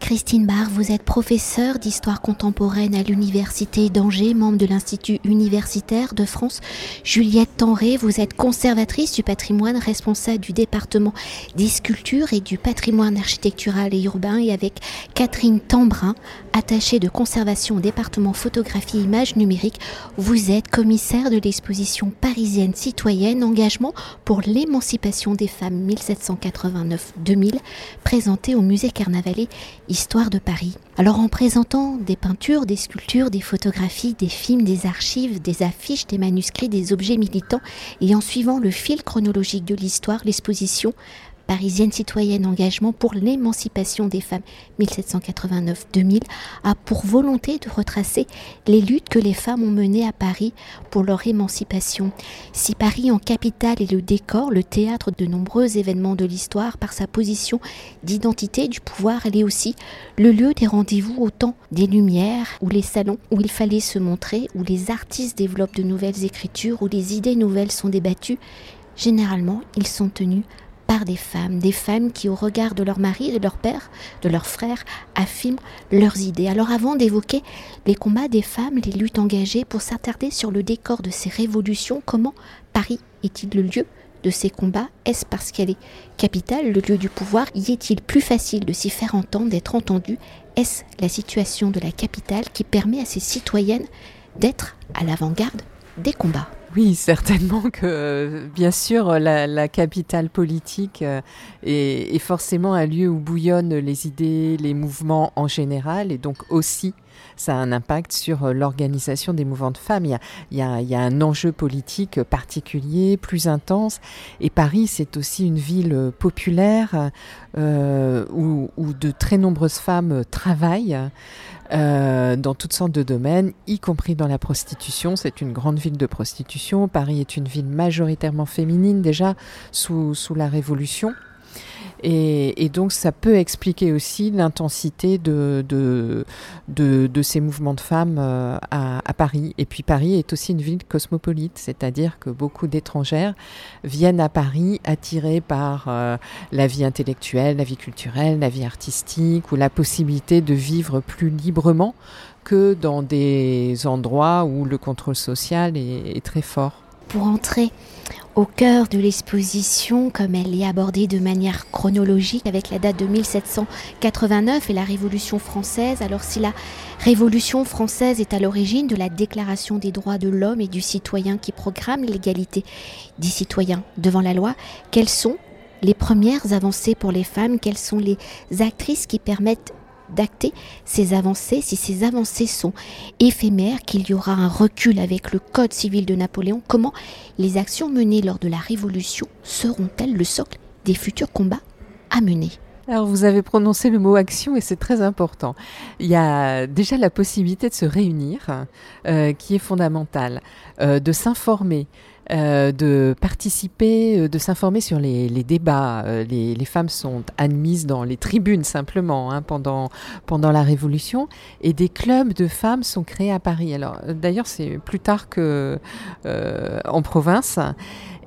Christine Barr, vous êtes professeure d'histoire contemporaine à l'Université d'Angers, membre de l'Institut universitaire de France. Juliette Tenré, vous êtes conservatrice du patrimoine, responsable du département des sculptures et du patrimoine architectural et urbain, et avec Catherine Tambrin, attachée de conservation au département photographie et images numériques, vous êtes commissaire de l'exposition parisienne citoyenne Engagement pour l'émancipation des femmes 1789-2000, présentée au musée Carnavalet Histoire de Paris. Alors en présentant des peintures, des sculptures, des photographies, des films, des archives, des affiches, des manuscrits, des objets militants, et en suivant le fil chronologique de l'histoire, l'exposition parisienne citoyenne engagement pour l'émancipation des femmes 1789-2000 a pour volonté de retracer les luttes que les femmes ont menées à Paris pour leur émancipation. Si Paris en capitale est le décor, le théâtre de nombreux événements de l'histoire par sa position d'identité du pouvoir, elle est aussi le lieu des rendez-vous au temps des lumières, où les salons où il fallait se montrer, où les artistes développent de nouvelles écritures, où les idées nouvelles sont débattues. Généralement, ils sont tenus par des femmes, des femmes qui, au regard de leur mari, de leur père, de leurs frères, affirment leurs idées. Alors avant d'évoquer les combats des femmes, les luttes engagées, pour s'attarder sur le décor de ces révolutions, comment Paris est-il le lieu de ces combats? Est-ce parce qu'elle est capitale, le lieu du pouvoir? Y est-il plus facile de s'y faire entendre, d'être entendu? Est-ce la situation de la capitale qui permet à ces citoyennes d'être à l'avant-garde des combats? Oui, certainement que, bien sûr, la, capitale politique euh, est, forcément un lieu où bouillonnent les idées, les mouvements en général, et donc aussi ça a un impact sur euh, l'organisation des mouvements de femmes. Il y, a, un enjeu politique particulier, plus intense. Et Paris, c'est aussi une ville populaire euh, où, de très nombreuses femmes travaillent. Dans toutes sortes de domaines, y compris dans la prostitution. C'est une grande ville de prostitution. Paris est une ville majoritairement féminine déjà sous, la Révolution. Et, donc ça peut expliquer aussi l'intensité de, ces mouvements de femmes euh, à, Paris. Et puis Paris est aussi une ville cosmopolite, c'est-à-dire que beaucoup d'étrangères viennent à Paris attirées par euh, la vie intellectuelle, la vie culturelle, la vie artistique ou la possibilité de vivre plus librement que dans des endroits où le contrôle social est très fort. Pour entrer au cœur de l'exposition, comme elle est abordée de manière chronologique avec la date de 1789 et la Révolution française. Alors si la Révolution française est à l'origine de la Déclaration des droits de l'homme et du citoyen qui programme l'égalité des citoyens devant la loi, quelles sont les premières avancées pour les femmes? Quelles sont les actrices qui permettent d'acter ces avancées, si ces avancées sont éphémères, qu'il y aura un recul avec le Code civil de Napoléon, comment les actions menées lors de la Révolution seront-elles le socle des futurs combats à mener? Alors vous avez prononcé le mot action et c'est très important. Il y a déjà la possibilité de se réunir euh, qui est fondamentale, euh, de s'informer, euh, de participer, euh, de s'informer sur les, débats. Euh, les, femmes sont admises dans les tribunes simplement hein, pendant, pendant la Révolution et des clubs de femmes sont créés à Paris. Alors d'ailleurs c'est plus tard que en province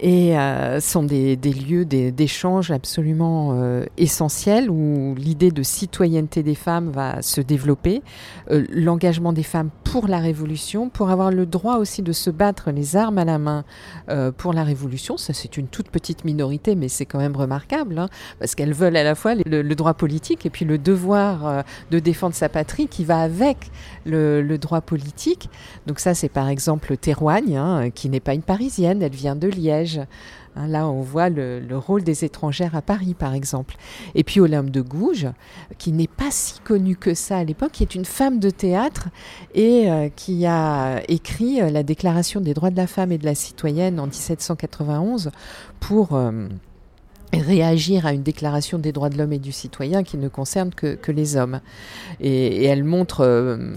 et euh, sont des, lieux d'échange absolument euh, essentiels où l'idée de citoyenneté des femmes va se développer, euh, l'engagement des femmes pour la révolution, pour avoir le droit aussi de se battre les armes à la main pour la révolution. Ça, c'est une toute petite minorité, mais c'est quand même remarquable, hein, parce qu'elles veulent à la fois le, droit politique et puis le devoir de défendre sa patrie qui va avec le, droit politique. Donc ça, c'est par exemple Théroigne, hein, qui n'est pas une Parisienne, elle vient de Liège Hein, là, on voit le, rôle des étrangères à Paris, par exemple. Et puis Olympe de Gouges, qui n'est pas si connue que ça à l'époque, qui est une femme de théâtre et euh, qui a écrit euh, la Déclaration des droits de la femme et de la citoyenne en 1791 pour... Euh, réagir à une déclaration des droits de l'homme et du citoyen qui ne concerne que, les hommes. Et, elle montre, euh,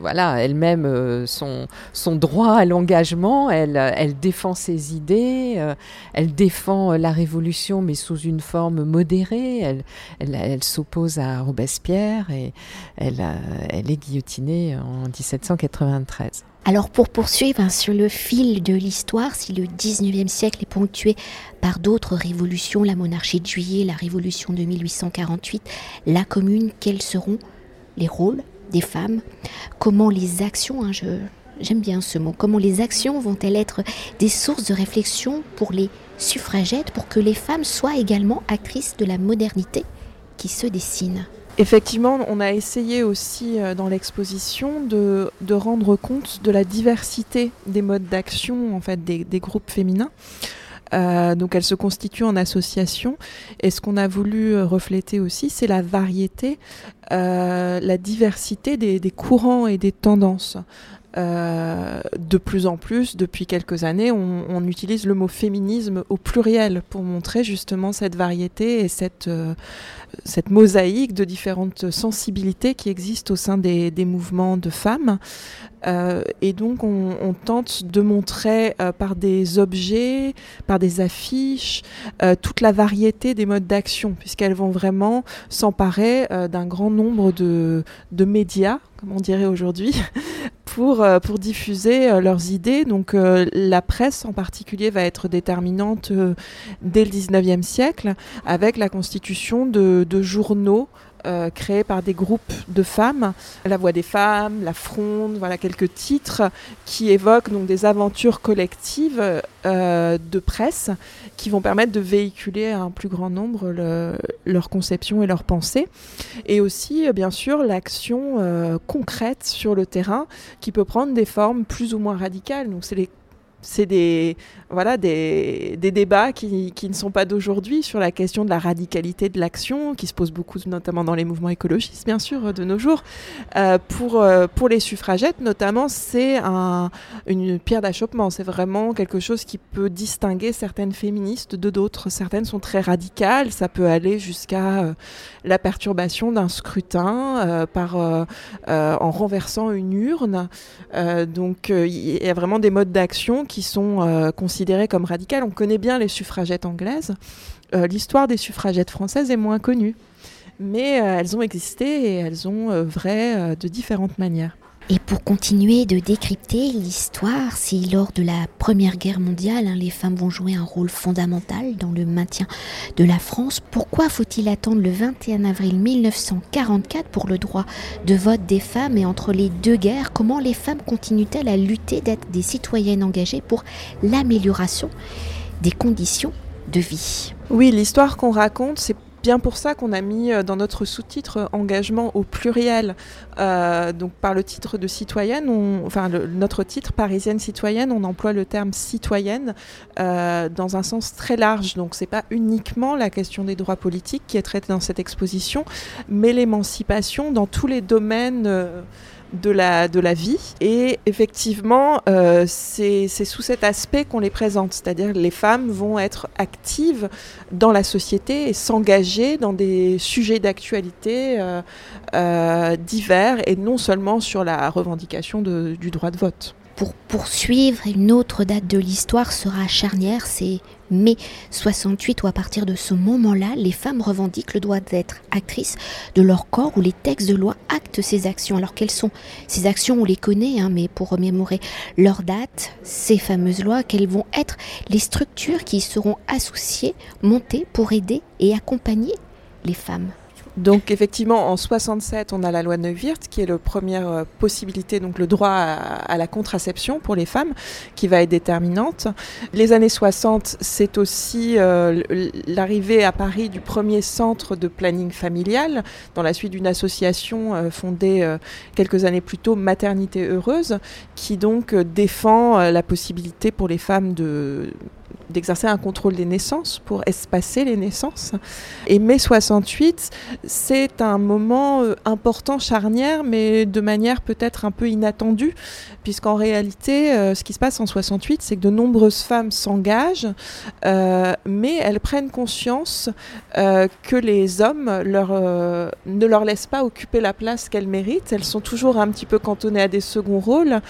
voilà, elle-même euh, son, son, droit à l'engagement, elle, elle, défend ses idées, euh, elle défend la révolution mais sous une forme modérée, elle, elle, s'oppose à Robespierre et elle, elle est guillotinée en 1793. Alors pour poursuivre hein, sur le fil de l'histoire, si le 19e siècle est ponctué par d'autres révolutions, la monarchie de juillet, la révolution de 1848, la commune, quels seront les rôles des femmes? Comment les actions, hein, j'aime bien ce mot, comment les actions vont-elles être des sources de réflexion pour les suffragettes, pour que les femmes soient également actrices de la modernité qui se dessine? Effectivement, on a essayé aussi euh, dans l'exposition de, rendre compte de la diversité des modes d'action en fait des, groupes féminins. Euh, donc elles se constituent en association et ce qu'on a voulu euh, refléter aussi c'est la variété, la diversité des, courants et des tendances. De plus en plus, depuis quelques années, on, utilise le mot féminisme au pluriel pour montrer justement cette variété et cette, cette mosaïque de différentes sensibilités qui existent au sein des, mouvements de femmes. Euh, et donc on, tente de montrer euh, par des objets, par des affiches, euh, toute la variété des modes d'action, puisqu'elles vont vraiment s'emparer d'un grand nombre de, de médias, comme on dirait aujourd'hui, pour, euh, pour diffuser euh, leurs idées. Donc euh, la presse en particulier va être déterminante dès le 19e siècle avec la constitution de journaux euh, créés par des groupes de femmes, La Voix des femmes, La Fronde, voilà quelques titres qui évoquent donc des aventures collectives euh, de presse qui vont permettre de véhiculer à un plus grand nombre leurs conceptions et leurs pensées. Et aussi, euh, bien sûr, l'action concrète sur le terrain qui peut prendre des formes plus ou moins radicales. Donc, c'est les c'est des, voilà, des, des débats qui, qui, ne sont pas d'aujourd'hui sur la question de la radicalité de l'action, qui se pose beaucoup, notamment dans les mouvements écologistes, bien sûr, de nos jours. Euh, pour, euh, pour les suffragettes, notamment, c'est un, une pierre d'achoppement. C'est vraiment quelque chose qui peut distinguer certaines féministes de d'autres. Certaines sont très radicales. Ça peut aller jusqu'à euh, la perturbation d'un scrutin par, en renversant une urne. donc, il y a vraiment des modes d'action qui sont euh, considérées comme radicales. On connaît bien les suffragettes anglaises. Euh, l'histoire des suffragettes françaises est moins connue. Mais euh, elles ont existé et elles ont œuvré de différentes manières. Et pour continuer de décrypter l'histoire, si lors de la Première Guerre mondiale, hein, les femmes vont jouer un rôle fondamental dans le maintien de la France, pourquoi faut-il attendre le 21 avril 1944 pour le droit de vote des femmes Et entre les deux guerres, comment les femmes continuent-elles à lutter d'être des citoyennes engagées pour l'amélioration des conditions de vie? Oui, l'histoire qu'on raconte, c'est bien pour ça qu'on a mis euh, dans notre sous-titre euh, engagement au pluriel. Euh, donc par le titre de citoyenne, enfin notre titre parisienne citoyenne, on emploie le terme citoyenne dans un sens très large. Donc c'est pas uniquement la question des droits politiques qui est traitée dans cette exposition, mais l'émancipation dans tous les domaines de la, de la vie. Et effectivement, euh, c'est sous cet aspect qu'on les présente, c'est-à-dire les femmes vont être actives dans la société et s'engager dans des sujets d'actualité euh, euh, divers et non seulement sur la revendication du droit de vote pour poursuivre, une autre date de l'histoire sera charnière, c'est mai 68, où à partir de ce moment-là, les femmes revendiquent le droit d'être actrices de leur corps, où les textes de loi actent ces actions. Alors quelles sont ces actions? On les connaît, hein, mais pour remémorer leur date, ces fameuses lois, quelles vont être les structures qui seront associées, montées pour aider et accompagner les femmes? Donc effectivement, en 67, on a la loi Neuwirth, qui est la première euh, possibilité, donc le droit à, la contraception pour les femmes, qui va être déterminante. Les années 60, c'est aussi euh, l'arrivée à Paris du premier centre de planning familial, dans la suite d'une association euh, fondée quelques années plus tôt, Maternité Heureuse, qui donc défend la possibilité pour les femmes de d'exercer un contrôle des naissances pour espacer les naissances. Et mai 68, c'est un moment euh, important, charnière, mais de manière peut-être un peu inattendue, puisqu'en réalité, euh, ce qui se passe en 68, c'est que de nombreuses femmes s'engagent, euh, mais elles prennent conscience que les hommes ne leur laissent pas occuper la place qu'elles méritent. Elles sont toujours un petit peu cantonnées à des seconds rôles,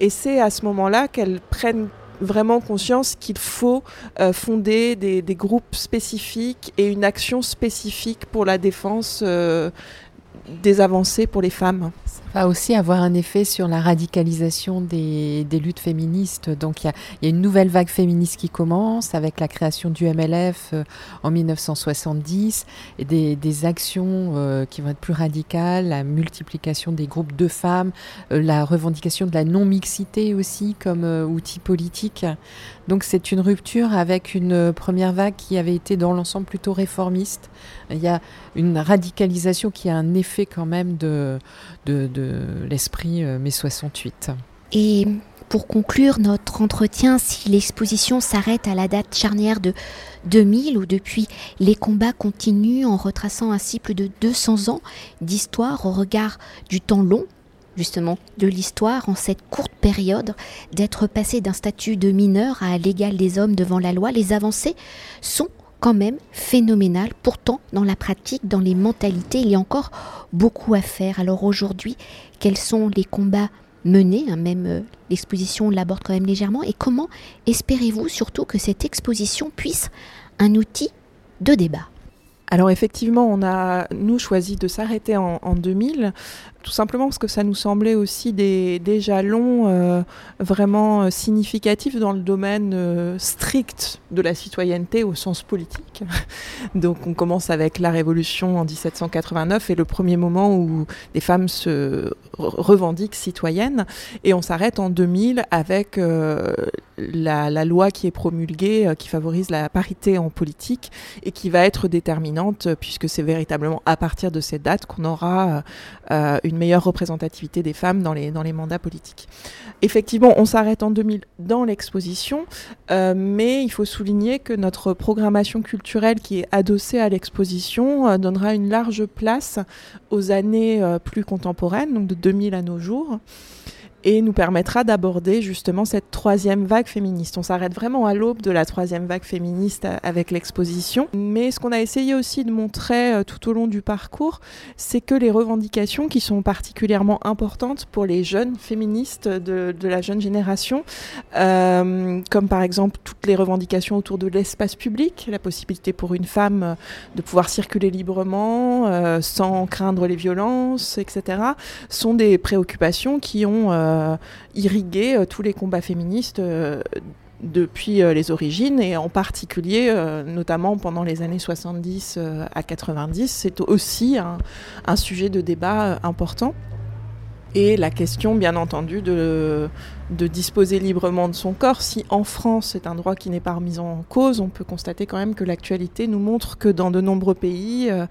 et c'est à ce moment-là qu'elles prennent vraiment conscience qu'il faut euh, fonder des, groupes spécifiques et une action spécifique pour la défense euh, des avancées pour les femmes. Va aussi avoir un effet sur la radicalisation des, luttes féministes. Donc il y, a une nouvelle vague féministe qui commence avec la création du MLF euh, en 1970 et des, actions euh, qui vont être plus radicales, la multiplication des groupes de femmes, euh, la revendication de la non-mixité aussi comme outil politique. Donc c'est une rupture avec une première vague qui avait été dans l'ensemble plutôt réformiste. Il y a une radicalisation qui a un effet quand même de, de l'esprit euh, mai 68. Et pour conclure notre entretien, si l'exposition s'arrête à la date charnière de 2000, où depuis les combats continuent en retraçant ainsi plus de 200 ans d'histoire au regard du temps long justement de l'histoire en cette courte période d'être passé d'un statut de mineur à l'égal des hommes devant la loi, les avancées sont quand même phénoménales. Pourtant, dans la pratique, dans les mentalités, il y a encore beaucoup à faire. Alors aujourd'hui, quels sont les combats menés hein, Même euh, l'exposition l'aborde quand même légèrement. Et comment espérez-vous surtout que cette exposition puisse un outil de débat? Alors effectivement, on a, nous, choisi de s'arrêter en, en, 2000, tout simplement parce que ça nous semblait aussi des, des jalons euh, vraiment significatifs dans le domaine euh, strict de la citoyenneté au sens politique. Donc on commence avec la Révolution en 1789 et le premier moment où les femmes se revendiquent citoyennes, et on s'arrête en 2000 avec euh, la, loi qui est promulguée, qui favorise la parité en politique et qui va être déterminante puisque c'est véritablement à partir de cette date qu'on aura euh, meilleure représentativité des femmes dans les, dans les mandats politiques. Effectivement, on s'arrête en 2000 dans l'exposition, euh, mais il faut souligner que notre programmation culturelle qui est adossée à l'exposition euh, donnera une large place aux années euh, plus contemporaines, donc de 2000 à nos jours et nous permettra d'aborder justement cette troisième vague féministe. On s'arrête vraiment à l'aube de la troisième vague féministe avec l'exposition, mais ce qu'on a essayé aussi de montrer euh, tout au long du parcours, c'est que les revendications qui sont particulièrement importantes pour les jeunes féministes de, la jeune génération, euh, comme par exemple toutes les revendications autour de l'espace public, la possibilité pour une femme de pouvoir circuler librement, euh, sans craindre les violences, etc., sont des préoccupations qui ont euh, irriguer euh, tous les combats féministes euh, depuis euh, les origines et en particulier, notamment pendant les années 70 à 90, c'est aussi un, sujet de débat important. Et la question, bien entendu, de, disposer librement de son corps. Si en France c'est un droit qui n'est pas remis en cause, on peut constater quand même que l'actualité nous montre que dans de nombreux pays, euh, euh,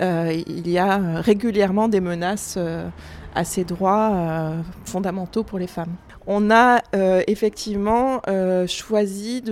il y a régulièrement des menaces euh, à ces droits euh, fondamentaux pour les femmes. On a euh, effectivement euh, choisi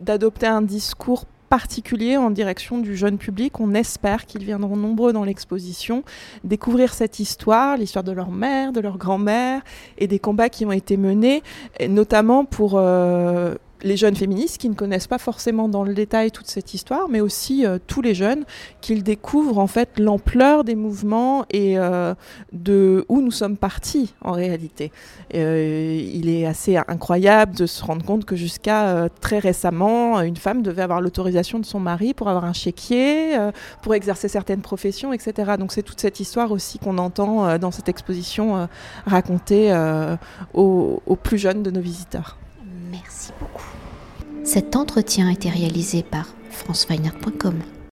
d'adopter un discours particulier en direction du jeune public. On espère qu'ils viendront nombreux dans l'exposition découvrir cette histoire, l'histoire de leur mère, de leur grand-mère et des combats qui ont été menés, notamment pour euh, les jeunes féministes qui ne connaissent pas forcément dans le détail toute cette histoire, mais aussi euh, tous les jeunes qu'ils découvrent en fait l'ampleur des mouvements et euh, de où nous sommes partis en réalité. Euh, il est assez incroyable de se rendre compte que jusqu'à très récemment, une femme devait avoir l'autorisation de son mari pour avoir un chéquier, pour exercer certaines professions, etc. Donc c'est toute cette histoire aussi qu'on entend dans cette exposition racontée aux plus jeunes de nos visiteurs. Merci beaucoup. Cet entretien a été réalisé par franceweiner.com.